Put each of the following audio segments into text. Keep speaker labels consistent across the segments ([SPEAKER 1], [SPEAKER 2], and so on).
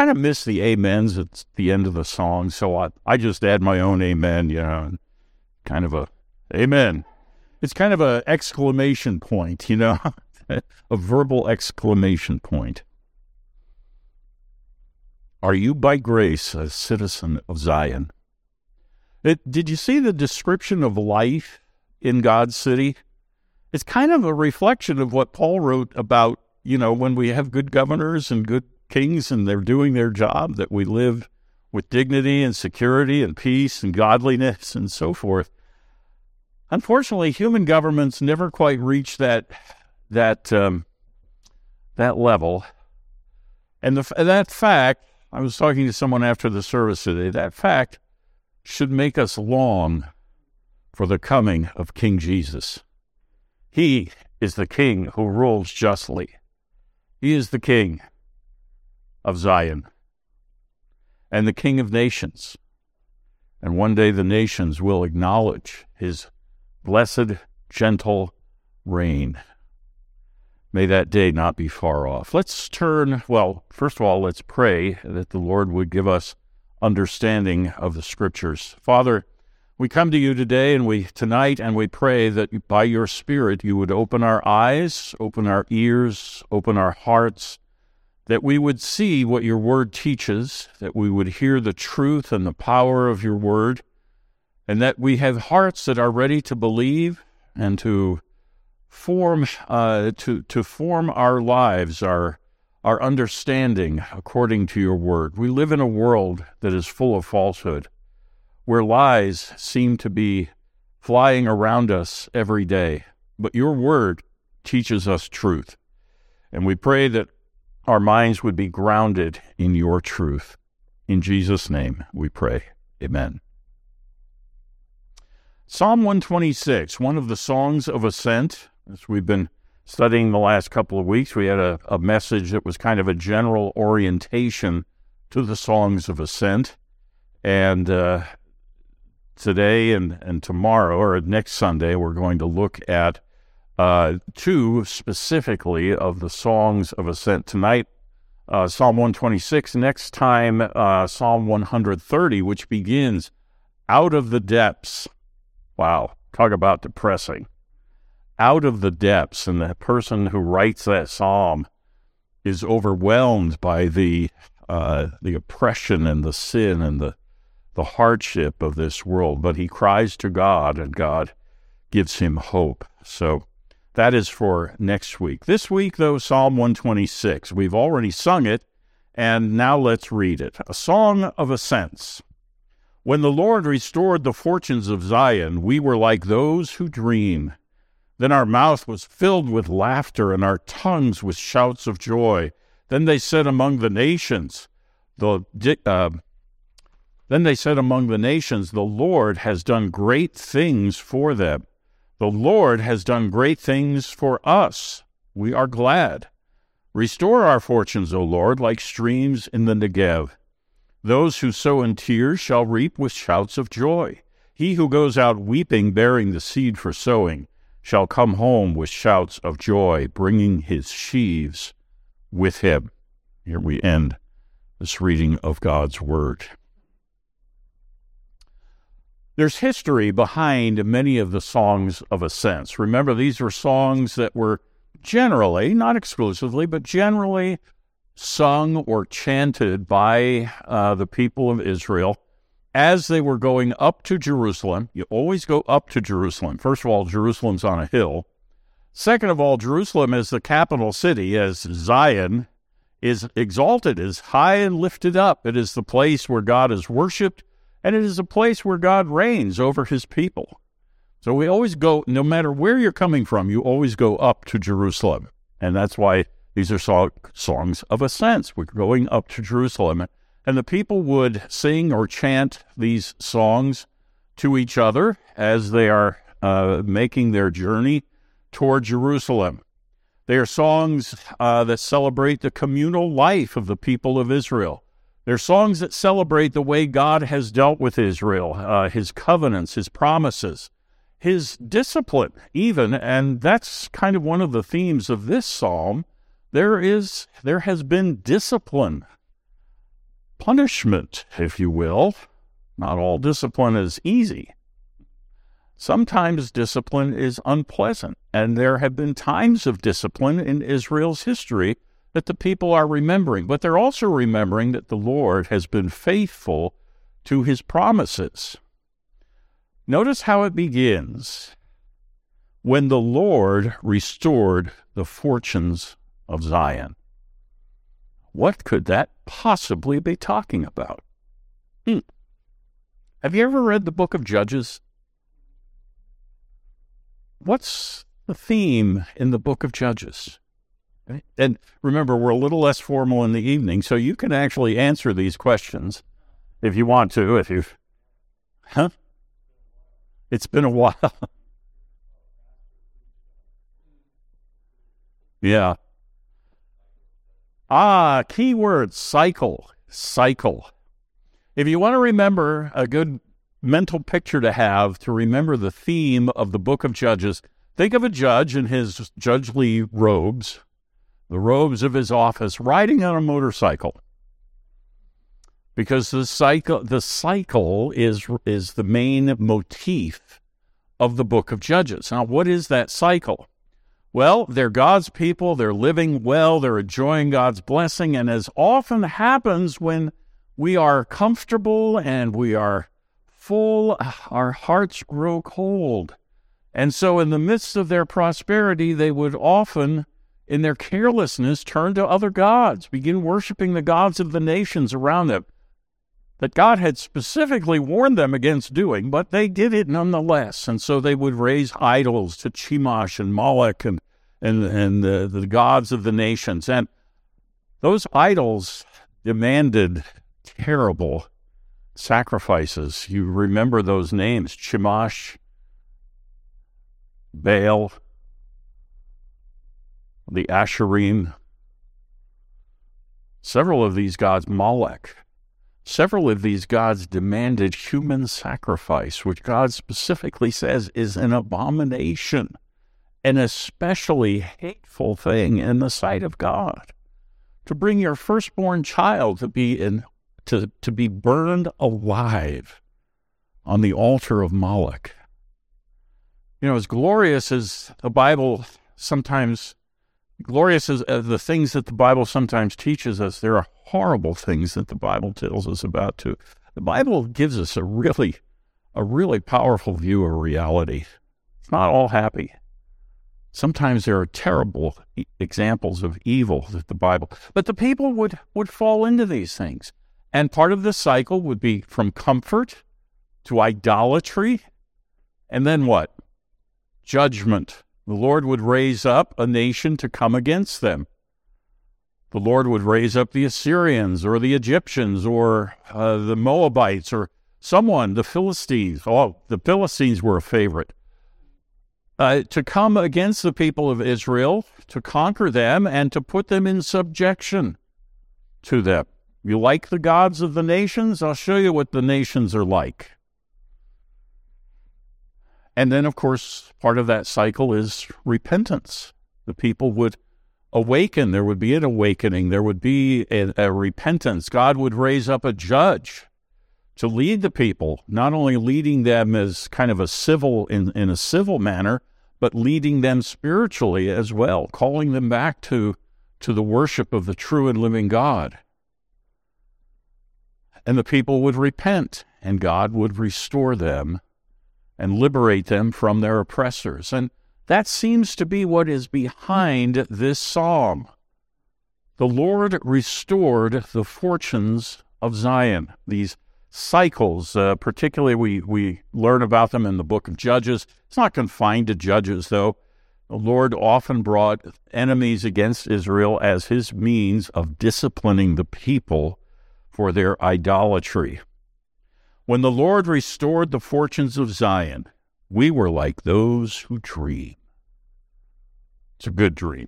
[SPEAKER 1] kind of miss the amens at the end of the song, so I, I just add my own amen, you know, kind of a amen. It's kind of a exclamation point, you know, a verbal exclamation point. Are you by grace a citizen of Zion? It, did you see the description of life in God's city? It's kind of a reflection of what Paul wrote about, you know, when we have good governors and good kings and they're doing their job, that we live with dignity and security and peace and godliness and so forth. Unfortunately, human governments never quite reach that that um, that level, and the, that fact. I was talking to someone after the service today. That fact should make us long for the coming of King Jesus. He is the King who rules justly. He is the King of Zion and the King of nations. And one day the nations will acknowledge his blessed, gentle reign. May that day not be far off. Let's turn, well, first of all, let's pray that the Lord would give us understanding of the scriptures. Father, we come to you today and we tonight and we pray that by your spirit you would open our eyes, open our ears, open our hearts that we would see what your word teaches, that we would hear the truth and the power of your word, and that we have hearts that are ready to believe and to form uh, to to form our lives, our our understanding according to your word. We live in a world that is full of falsehood, where lies seem to be flying around us every day. But your word teaches us truth. And we pray that our minds would be grounded in your truth. In Jesus' name we pray. Amen. Psalm 126, one of the songs of ascent, as we've been studying the last couple of weeks, we had a, a message that was kind of a general orientation to the songs of ascent. And uh, today and, and tomorrow, or next Sunday, we're going to look at uh, two specifically of the songs of ascent. Tonight, uh, Psalm 126. Next time, uh, Psalm 130, which begins out of the depths. Wow, talk about depressing out of the depths, and the person who writes that psalm is overwhelmed by the uh, the oppression and the sin and the the hardship of this world, but he cries to God, and God gives him hope. So that is for next week. This week, though, Psalm 126. We've already sung it, and now let's read it. A song of ascents. When the Lord restored the fortunes of Zion, we were like those who dream. Then our mouth was filled with laughter, and our tongues with shouts of joy. Then they said among the nations, the uh, then they said among the nations, the Lord has done great things for them. The Lord has done great things for us. We are glad. Restore our fortunes, O Lord, like streams in the Negev. Those who sow in tears shall reap with shouts of joy. He who goes out weeping, bearing the seed for sowing, shall come home with shouts of joy, bringing his sheaves with him. Here we end this reading of God's Word. There's history behind many of the songs of ascents. Remember, these were songs that were generally, not exclusively, but generally sung or chanted by uh, the people of Israel as they were going up to Jerusalem, you always go up to Jerusalem. First of all, Jerusalem's on a hill. Second of all, Jerusalem is the capital city, as Zion is exalted, is high and lifted up. It is the place where God is worshiped, and it is a place where God reigns over his people. So we always go, no matter where you're coming from, you always go up to Jerusalem. And that's why these are songs of ascents. We're going up to Jerusalem. And the people would sing or chant these songs to each other as they are uh, making their journey toward Jerusalem. They are songs uh, that celebrate the communal life of the people of Israel. They're songs that celebrate the way God has dealt with Israel, uh, his covenants, his promises, his discipline, even. And that's kind of one of the themes of this psalm. There is, there has been discipline punishment, if you will. Not all discipline is easy. Sometimes discipline is unpleasant, and there have been times of discipline in Israel's history that the people are remembering, but they're also remembering that the Lord has been faithful to his promises. Notice how it begins when the Lord restored the fortunes of Zion. What could that possibly be talking about? Hmm. Have you ever read the book of Judges? What's the theme in the book of Judges? And remember, we're a little less formal in the evening, so you can actually answer these questions if you want to. If you, huh? It's been a while. yeah. Ah, keyword cycle. Cycle. If you want to remember a good mental picture to have to remember the theme of the book of Judges, think of a judge in his judgely robes, the robes of his office, riding on a motorcycle because the cycle the cycle is is the main motif of the book of Judges. Now, what is that cycle? Well, they're God's people, they're living well, they're enjoying God's blessing, and as often happens when we are comfortable and we are full, our hearts grow cold. And so, in the midst of their prosperity, they would often, in their carelessness, turn to other gods, begin worshiping the gods of the nations around them that God had specifically warned them against doing, but they did it nonetheless. And so they would raise idols to Chemosh and Moloch and, and, and the, the gods of the nations. And those idols demanded terrible sacrifices. You remember those names Chemosh, Baal, the Asherim, several of these gods, Moloch. Several of these gods demanded human sacrifice, which God specifically says is an abomination, an especially hateful thing in the sight of God. To bring your firstborn child to be in to, to be burned alive on the altar of Moloch. You know, as glorious as the Bible sometimes glorious as uh, the things that the Bible sometimes teaches us, there are horrible things that the Bible tells us about too. The Bible gives us a really, a really powerful view of reality. It's not all happy. Sometimes there are terrible examples of evil that the Bible, but the people would, would fall into these things. And part of the cycle would be from comfort to idolatry. And then what? Judgment the Lord would raise up a nation to come against them. The Lord would raise up the Assyrians or the Egyptians or uh, the Moabites or someone, the Philistines. Oh, the Philistines were a favorite. Uh, to come against the people of Israel, to conquer them, and to put them in subjection to them. You like the gods of the nations? I'll show you what the nations are like. And then, of course, part of that cycle is repentance. The people would awaken. There would be an awakening. There would be a, a, repentance. God would raise up a judge to lead the people, not only leading them as kind of a civil, in, in a civil manner, but leading them spiritually as well, calling them back to, to the worship of the true and living God. And the people would repent, and God would restore them and liberate them from their oppressors. And that seems to be what is behind this psalm. The Lord restored the fortunes of Zion. These cycles, uh, particularly we, we learn about them in the book of Judges. It's not confined to Judges, though. The Lord often brought enemies against Israel as his means of disciplining the people for their idolatry. When the Lord restored the fortunes of Zion, we were like those who dream. It's a good dream.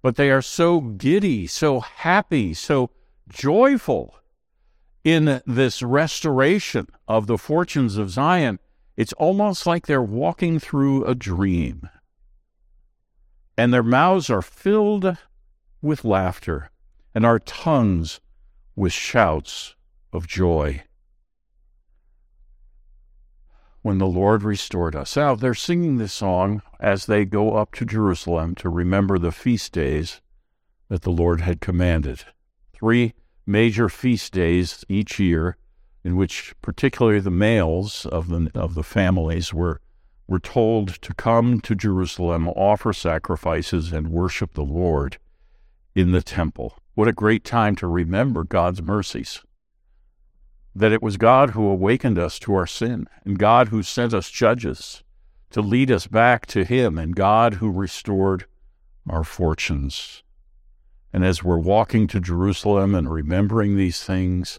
[SPEAKER 1] But they are so giddy, so happy, so joyful in this restoration of the fortunes of Zion. It's almost like they're walking through a dream. And their mouths are filled with laughter, and our tongues with shouts of joy when the Lord restored us. Now, they're singing this song as they go up to Jerusalem to remember the feast days that the Lord had commanded. Three major feast days each year, in which particularly the males of the, of the families were, were told to come to Jerusalem, offer sacrifices, and worship the Lord in the temple. What a great time to remember God's mercies that it was God who awakened us to our sin, and God who sent us judges to lead us back to Him, and God who restored our fortunes. And as we're walking to Jerusalem and remembering these things,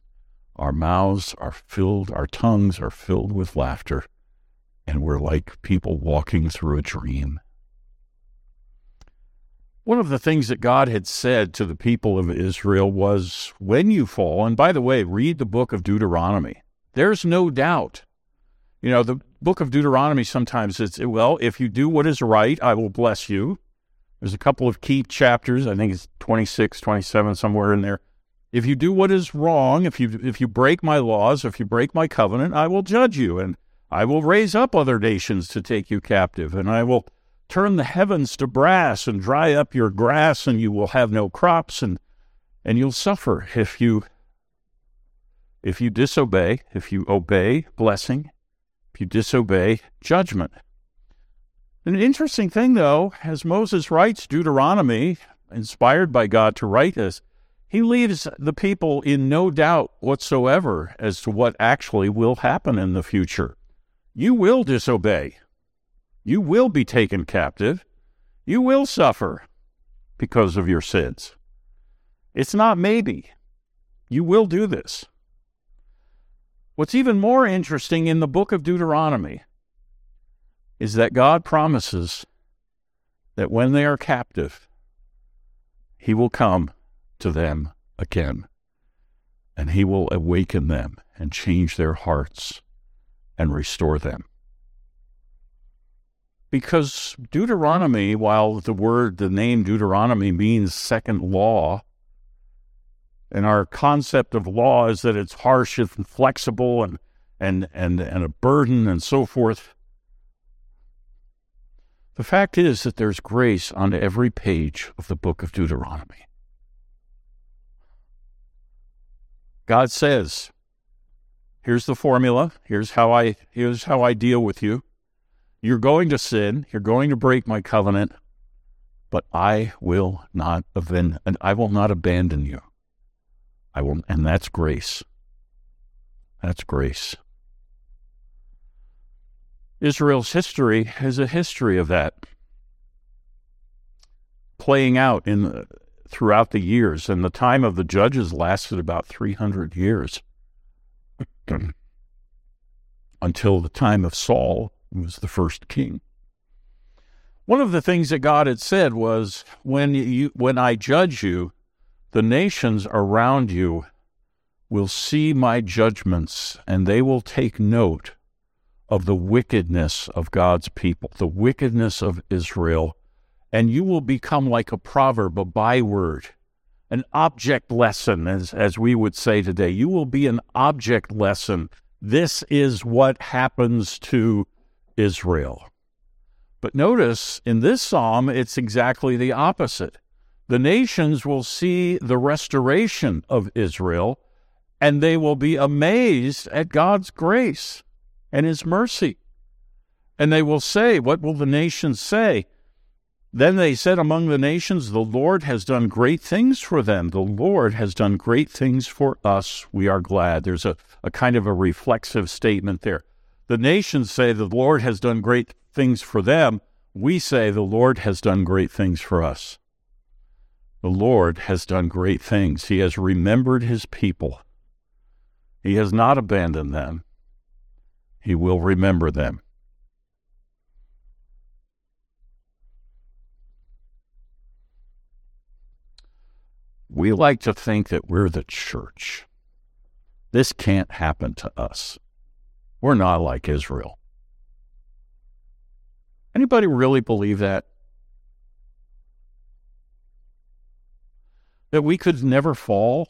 [SPEAKER 1] our mouths are filled, our tongues are filled with laughter, and we're like people walking through a dream. One of the things that God had said to the people of Israel was, When you fall, and by the way, read the book of Deuteronomy. There's no doubt. You know, the book of Deuteronomy sometimes it's, well, if you do what is right, I will bless you. There's a couple of key chapters, I think it's 26, 27, somewhere in there. If you do what is wrong, if you if you break my laws, if you break my covenant, I will judge you, and I will raise up other nations to take you captive, and I will turn the heavens to brass and dry up your grass and you will have no crops and and you'll suffer if you if you disobey if you obey blessing if you disobey judgment. An interesting thing though as moses writes deuteronomy inspired by god to write this he leaves the people in no doubt whatsoever as to what actually will happen in the future. You will disobey you will be taken captive. You will suffer because of your sins. It's not maybe. You will do this. What's even more interesting in the book of Deuteronomy is that God promises that when they are captive, He will come to them again, and He will awaken them and change their hearts and restore them because Deuteronomy, while the word, the name Deuteronomy means second law, and our concept of law is that it's harsh and flexible and, and, and, and a burden and so forth. The fact is that there's grace on every page of the book of Deuteronomy. God says, here's the formula, here's how I here's how I deal with you. You're going to sin, you're going to break my covenant, but I will not abandon, and I will not abandon you. I will, and that's grace. That's grace. Israel's history is a history of that playing out in uh, throughout the years, and the time of the judges lasted about 300 years until the time of Saul, was the first king. One of the things that God had said was, when, you, when I judge you, the nations around you will see my judgments and they will take note of the wickedness of God's people, the wickedness of Israel, and you will become like a proverb, a byword, an object lesson, as, as we would say today. You will be an object lesson. This is what happens to Israel. But notice in this psalm, it's exactly the opposite. The nations will see the restoration of Israel, and they will be amazed at God's grace and His mercy. And they will say, What will the nations say? Then they said among the nations, The Lord has done great things for them. The Lord has done great things for us. We are glad. There's a, a kind of a reflexive statement there. The nations say the Lord has done great things for them. We say the Lord has done great things for us. The Lord has done great things. He has remembered his people. He has not abandoned them. He will remember them. We like to think that we're the church. This can't happen to us. We're not like Israel. Anybody really believe that? That we could never fall?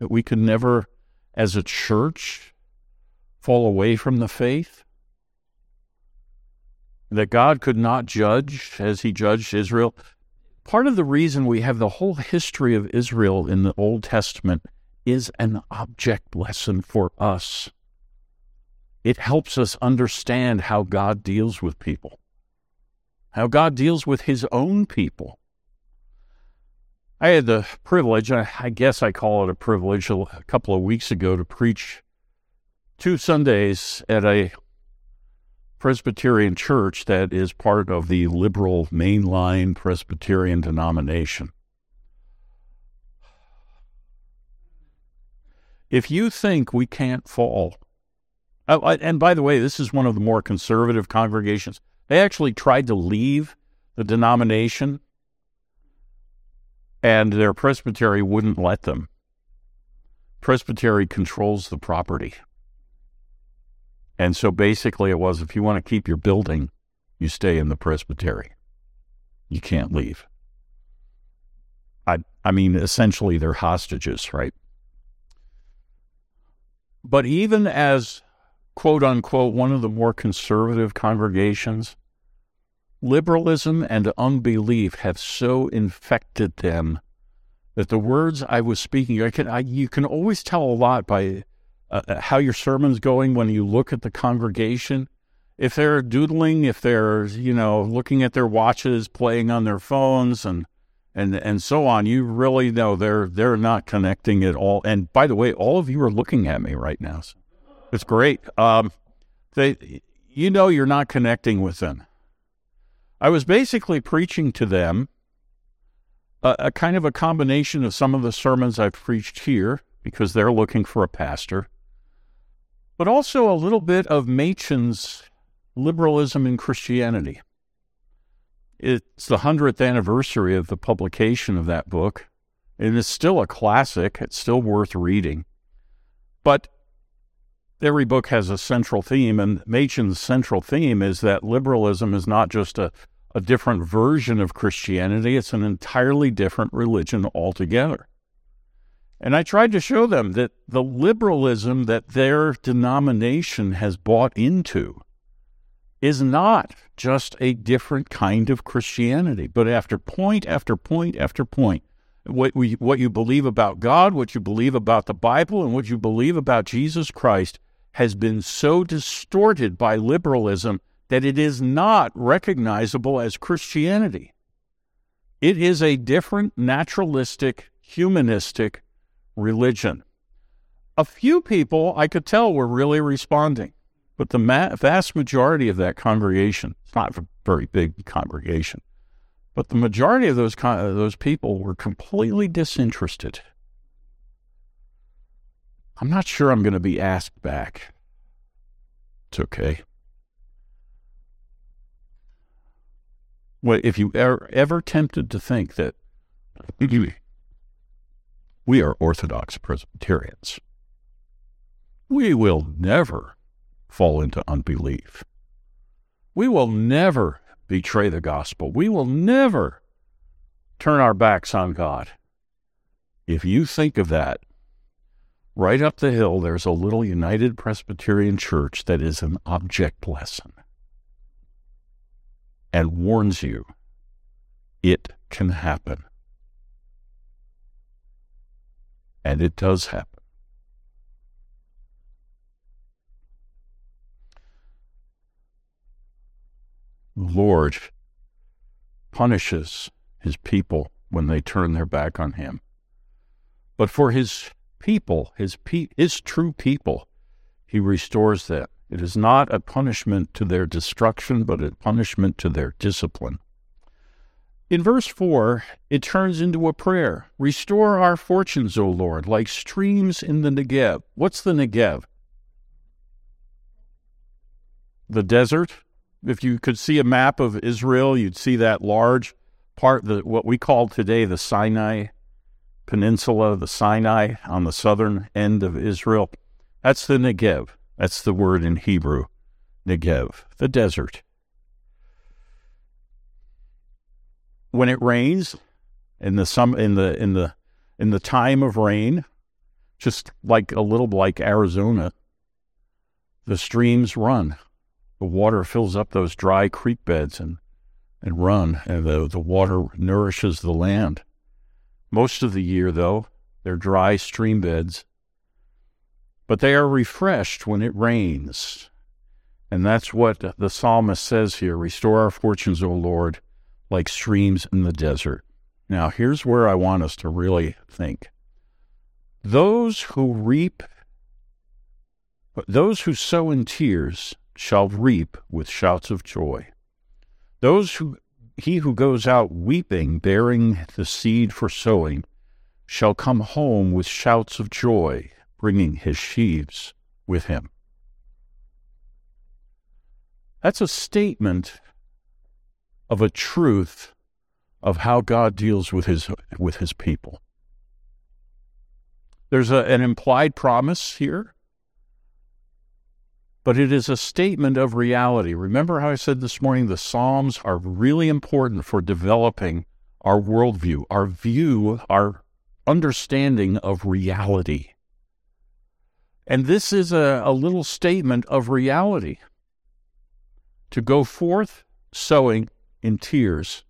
[SPEAKER 1] that we could never, as a church, fall away from the faith? That God could not judge as he judged Israel? Part of the reason we have the whole history of Israel in the Old Testament is an object lesson for us. It helps us understand how God deals with people, how God deals with his own people. I had the privilege, I guess I call it a privilege, a couple of weeks ago to preach two Sundays at a Presbyterian church that is part of the liberal mainline Presbyterian denomination. If you think we can't fall, oh, and by the way, this is one of the more conservative congregations. They actually tried to leave the denomination, and their presbytery wouldn't let them. Presbytery controls the property. And so basically, it was if you want to keep your building, you stay in the presbytery. You can't leave. I, I mean, essentially, they're hostages, right? But even as quote unquote one of the more conservative congregations, liberalism and unbelief have so infected them that the words I was speaking, I can, I, you can always tell a lot by uh, uh, how your sermon's going when you look at the congregation. If they're doodling, if they're you know looking at their watches, playing on their phones, and and and so on, you really know they're they're not connecting at all. And by the way, all of you are looking at me right now. So it's great. Um, they, you know, you're not connecting with them. I was basically preaching to them a, a kind of a combination of some of the sermons I've preached here because they're looking for a pastor but also a little bit of Machen's liberalism in Christianity. It's the 100th anniversary of the publication of that book, and it's still a classic. It's still worth reading. But every book has a central theme, and Machen's central theme is that liberalism is not just a, a different version of Christianity, it's an entirely different religion altogether. And I tried to show them that the liberalism that their denomination has bought into is not just a different kind of Christianity, but after point after point after point, what we, what you believe about God, what you believe about the Bible, and what you believe about Jesus Christ has been so distorted by liberalism that it is not recognizable as Christianity. It is a different, naturalistic, humanistic religion. A few people I could tell were really responding, but the ma- vast majority of that congregation, it's not a very big congregation, but the majority of those, con- those people were completely disinterested. I'm not sure I'm going to be asked back. It's okay. Well, if you are ever tempted to think that we are Orthodox Presbyterians. We will never fall into unbelief. We will never betray the gospel. We will never turn our backs on God. If you think of that, right up the hill, there's a little United Presbyterian Church that is an object lesson and warns you it can happen. And it does happen. The Lord punishes his people when they turn their back on him. But for his people, his, pe- his true people, he restores them. It is not a punishment to their destruction, but a punishment to their discipline. In verse 4, it turns into a prayer Restore our fortunes, O Lord, like streams in the Negev. What's the Negev? The desert. If you could see a map of Israel, you'd see that large part, the, what we call today the Sinai Peninsula, the Sinai on the southern end of Israel. That's the Negev. That's the word in Hebrew, Negev, the desert. when it rains in the sum in the in the in the time of rain, just like a little like Arizona. The streams run. The water fills up those dry creek beds and, and run, and the, the water nourishes the land. Most of the year, though, they're dry stream beds, but they are refreshed when it rains. And that's what the psalmist says here Restore our fortunes, O Lord, like streams in the desert. Now, here's where I want us to really think. Those who reap, those who sow in tears shall reap with shouts of joy. Those who, he who goes out weeping, bearing the seed for sowing, shall come home with shouts of joy, bringing his sheaves with him. That's a statement of a truth of how God deals with his with his people. There's a, an implied promise here, but it is a statement of reality. Remember how I said this morning the Psalms are really important for developing our worldview, our view, our understanding of reality. And this is a, a little statement of reality. To go forth sowing in tears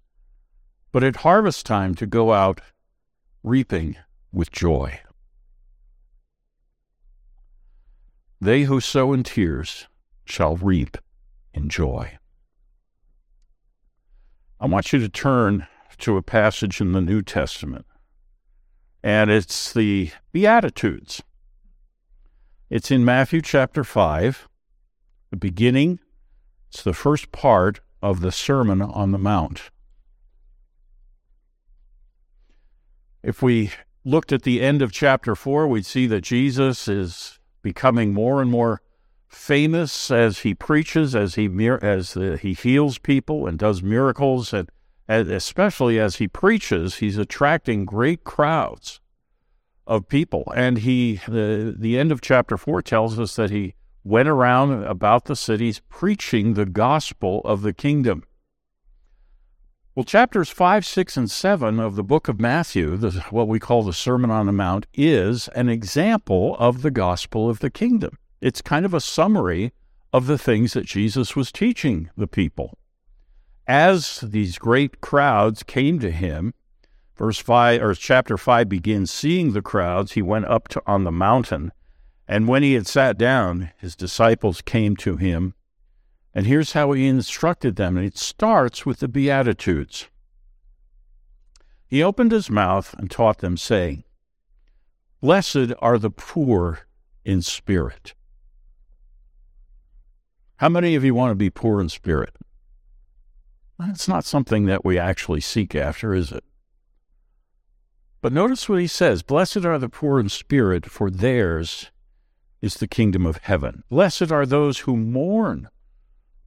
[SPEAKER 1] but at harvest time to go out reaping with joy. They who sow in tears shall reap in joy. I want you to turn to a passage in the New Testament, and it's the Beatitudes. It's in Matthew chapter 5, the beginning, it's the first part of the Sermon on the Mount. If we looked at the end of chapter 4, we'd see that Jesus is becoming more and more famous as he preaches, as he as he heals people and does miracles, and, and especially as he preaches, he's attracting great crowds of people. And he, the the end of chapter four tells us that he went around about the cities preaching the gospel of the kingdom. Well, chapters 5, 6, and 7 of the book of Matthew, the, what we call the Sermon on the Mount, is an example of the gospel of the kingdom. It's kind of a summary of the things that Jesus was teaching the people. As these great crowds came to him, verse 5 or chapter 5 begins seeing the crowds, he went up to on the mountain, and when he had sat down, his disciples came to him and here's how he instructed them. And it starts with the Beatitudes. He opened his mouth and taught them, saying, Blessed are the poor in spirit. How many of you want to be poor in spirit? That's not something that we actually seek after, is it? But notice what he says Blessed are the poor in spirit, for theirs is the kingdom of heaven. Blessed are those who mourn,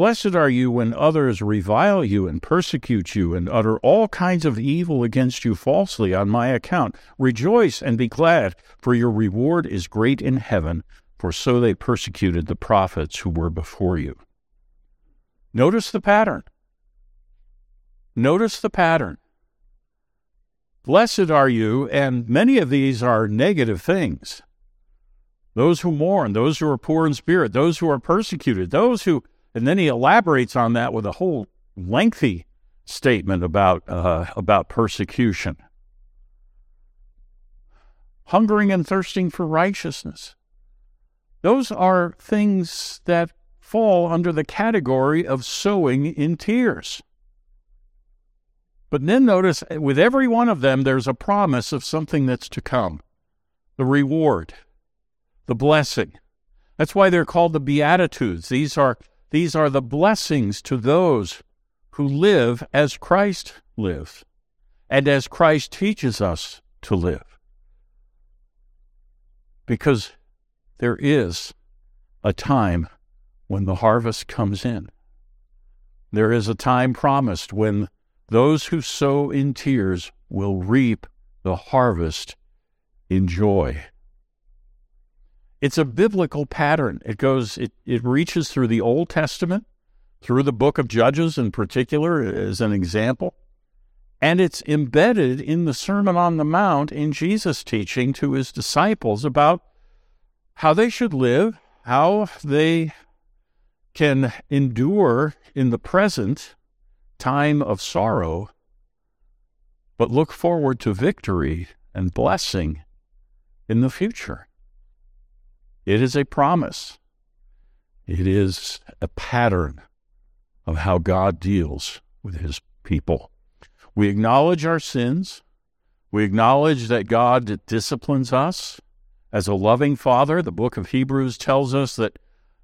[SPEAKER 1] Blessed are you when others revile you and persecute you and utter all kinds of evil against you falsely on my account. Rejoice and be glad, for your reward is great in heaven, for so they persecuted the prophets who were before you. Notice the pattern. Notice the pattern. Blessed are you, and many of these are negative things. Those who mourn, those who are poor in spirit, those who are persecuted, those who and then he elaborates on that with a whole lengthy statement about, uh, about persecution. Hungering and thirsting for righteousness. Those are things that fall under the category of sowing in tears. But then notice with every one of them, there's a promise of something that's to come the reward, the blessing. That's why they're called the Beatitudes. These are these are the blessings to those who live as Christ lives and as Christ teaches us to live. Because there is a time when the harvest comes in. There is a time promised when those who sow in tears will reap the harvest in joy. It's a biblical pattern. It goes, it, it reaches through the Old Testament, through the book of Judges in particular, as an example. And it's embedded in the Sermon on the Mount in Jesus' teaching to his disciples about how they should live, how they can endure in the present time of sorrow, but look forward to victory and blessing in the future. It is a promise. It is a pattern of how God deals with his people. We acknowledge our sins. We acknowledge that God disciplines us as a loving father. The book of Hebrews tells us that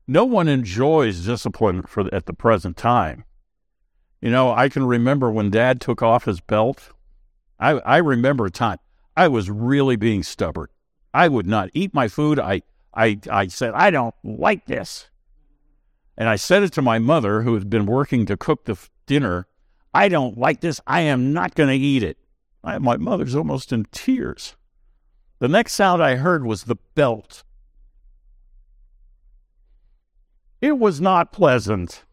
[SPEAKER 1] no one enjoys discipline for at the present time. You know, I can remember when dad took off his belt. I, I remember a time I was really being stubborn. I would not eat my food. I, I, I said, I don't like this. And I said it to my mother, who had been working to cook the f- dinner. I don't like this. I am not going to eat it. I, my mother's almost in tears. The next sound I heard was the belt. It was not pleasant.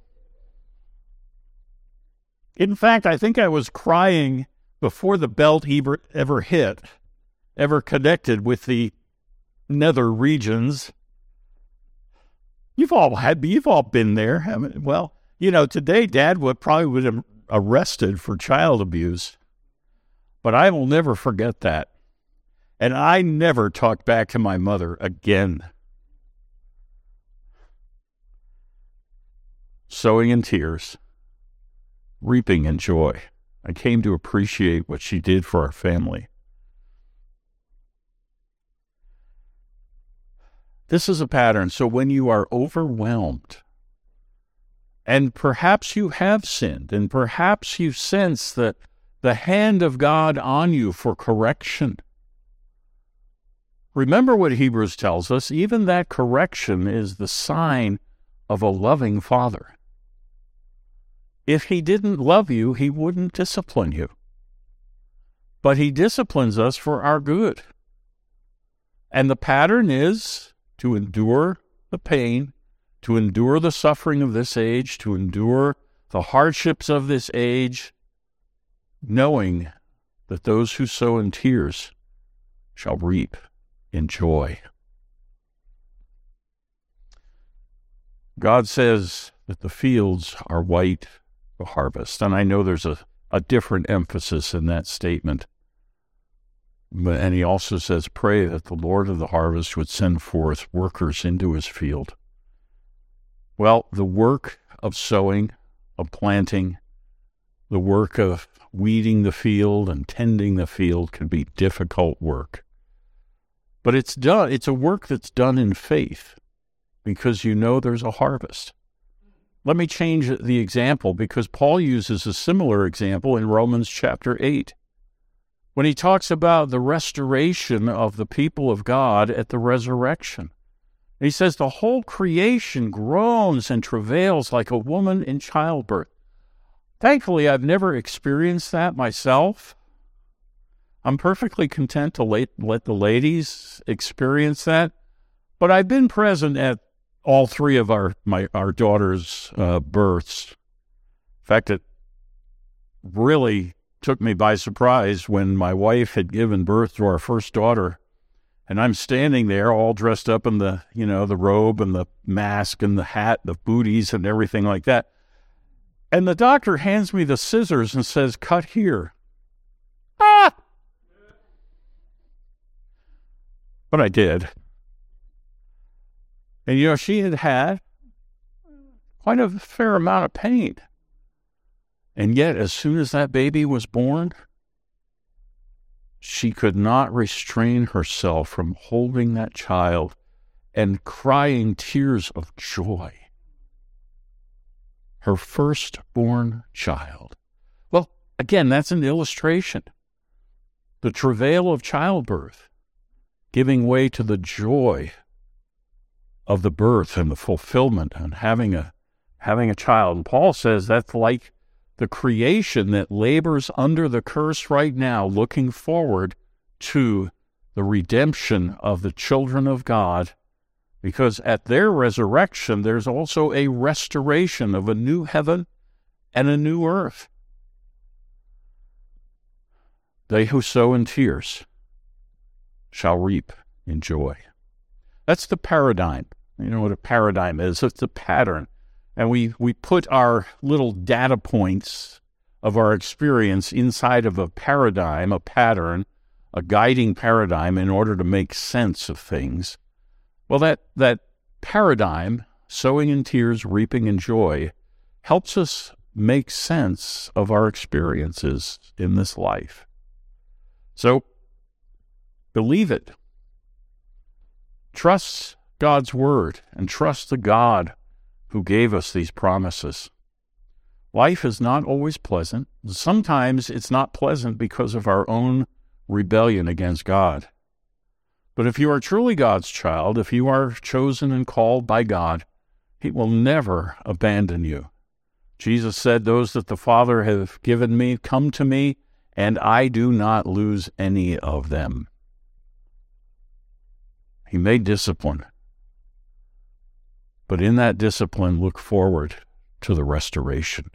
[SPEAKER 1] In fact, I think I was crying before the belt ever, ever hit, ever connected with the nether regions. You've all had, you've all been there. Mean, well, you know, today Dad would probably would have arrested for child abuse, but I will never forget that. And I never talked back to my mother again. Sowing in tears, reaping in joy. I came to appreciate what she did for our family. This is a pattern. So when you are overwhelmed, and perhaps you have sinned, and perhaps you sense that the hand of God on you for correction, remember what Hebrews tells us even that correction is the sign of a loving Father. If he didn't love you, he wouldn't discipline you. But he disciplines us for our good. And the pattern is to endure the pain, to endure the suffering of this age, to endure the hardships of this age, knowing that those who sow in tears shall reap in joy. God says that the fields are white for harvest. And I know there's a, a different emphasis in that statement. And he also says, Pray that the Lord of the harvest would send forth workers into his field. Well, the work of sowing, of planting, the work of weeding the field and tending the field can be difficult work. But it's done, it's a work that's done in faith because you know there's a harvest. Let me change the example because Paul uses a similar example in Romans chapter 8 when he talks about the restoration of the people of God at the resurrection. He says, The whole creation groans and travails like a woman in childbirth. Thankfully, I've never experienced that myself. I'm perfectly content to let, let the ladies experience that. But I've been present at all three of our my our daughters' uh, births. In fact, it really took me by surprise when my wife had given birth to our first daughter, and I'm standing there all dressed up in the you know the robe and the mask and the hat, the booties and everything like that. And the doctor hands me the scissors and says, "Cut here." Ah! But I did. And you know, she had had quite a fair amount of pain. And yet, as soon as that baby was born, she could not restrain herself from holding that child and crying tears of joy. Her firstborn child. Well, again, that's an illustration. The travail of childbirth giving way to the joy of the birth and the fulfillment and having a having a child. And Paul says that's like the creation that labors under the curse right now, looking forward to the redemption of the children of God, because at their resurrection, there's also a restoration of a new heaven and a new earth. They who sow in tears shall reap in joy. That's the paradigm. You know what a paradigm is? It's a pattern. And we, we put our little data points of our experience inside of a paradigm, a pattern, a guiding paradigm in order to make sense of things. Well, that, that paradigm, sowing in tears, reaping in joy, helps us make sense of our experiences in this life. So, believe it. Trust God's word and trust the God who gave us these promises. Life is not always pleasant. Sometimes it's not pleasant because of our own rebellion against God. But if you are truly God's child, if you are chosen and called by God, He will never abandon you. Jesus said, Those that the Father have given me come to me, and I do not lose any of them. He may discipline, but in that discipline, look forward to the restoration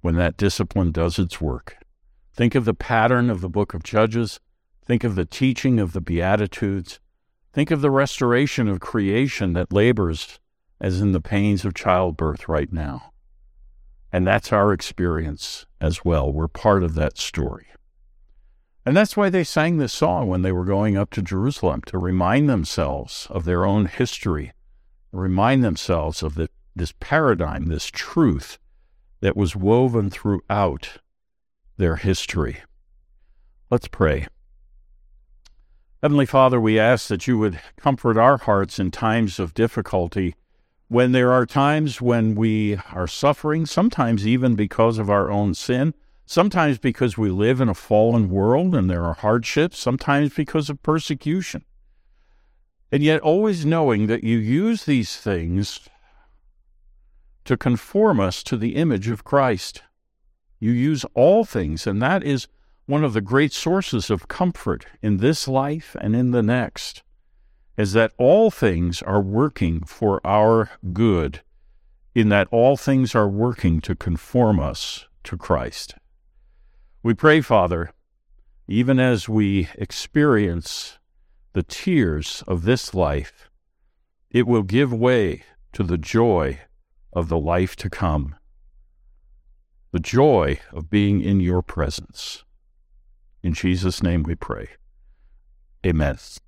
[SPEAKER 1] when that discipline does its work. Think of the pattern of the book of Judges. Think of the teaching of the Beatitudes. Think of the restoration of creation that labors as in the pains of childbirth right now. And that's our experience as well. We're part of that story. And that's why they sang this song when they were going up to Jerusalem to remind themselves of their own history, remind themselves of the, this paradigm, this truth that was woven throughout their history. Let's pray. Heavenly Father, we ask that you would comfort our hearts in times of difficulty when there are times when we are suffering, sometimes even because of our own sin sometimes because we live in a fallen world and there are hardships, sometimes because of persecution. And yet, always knowing that you use these things to conform us to the image of Christ. You use all things, and that is one of the great sources of comfort in this life and in the next, is that all things are working for our good, in that all things are working to conform us to Christ. We pray, Father, even as we experience the tears of this life, it will give way to the joy of the life to come, the joy of being in your presence. In Jesus' name we pray. Amen.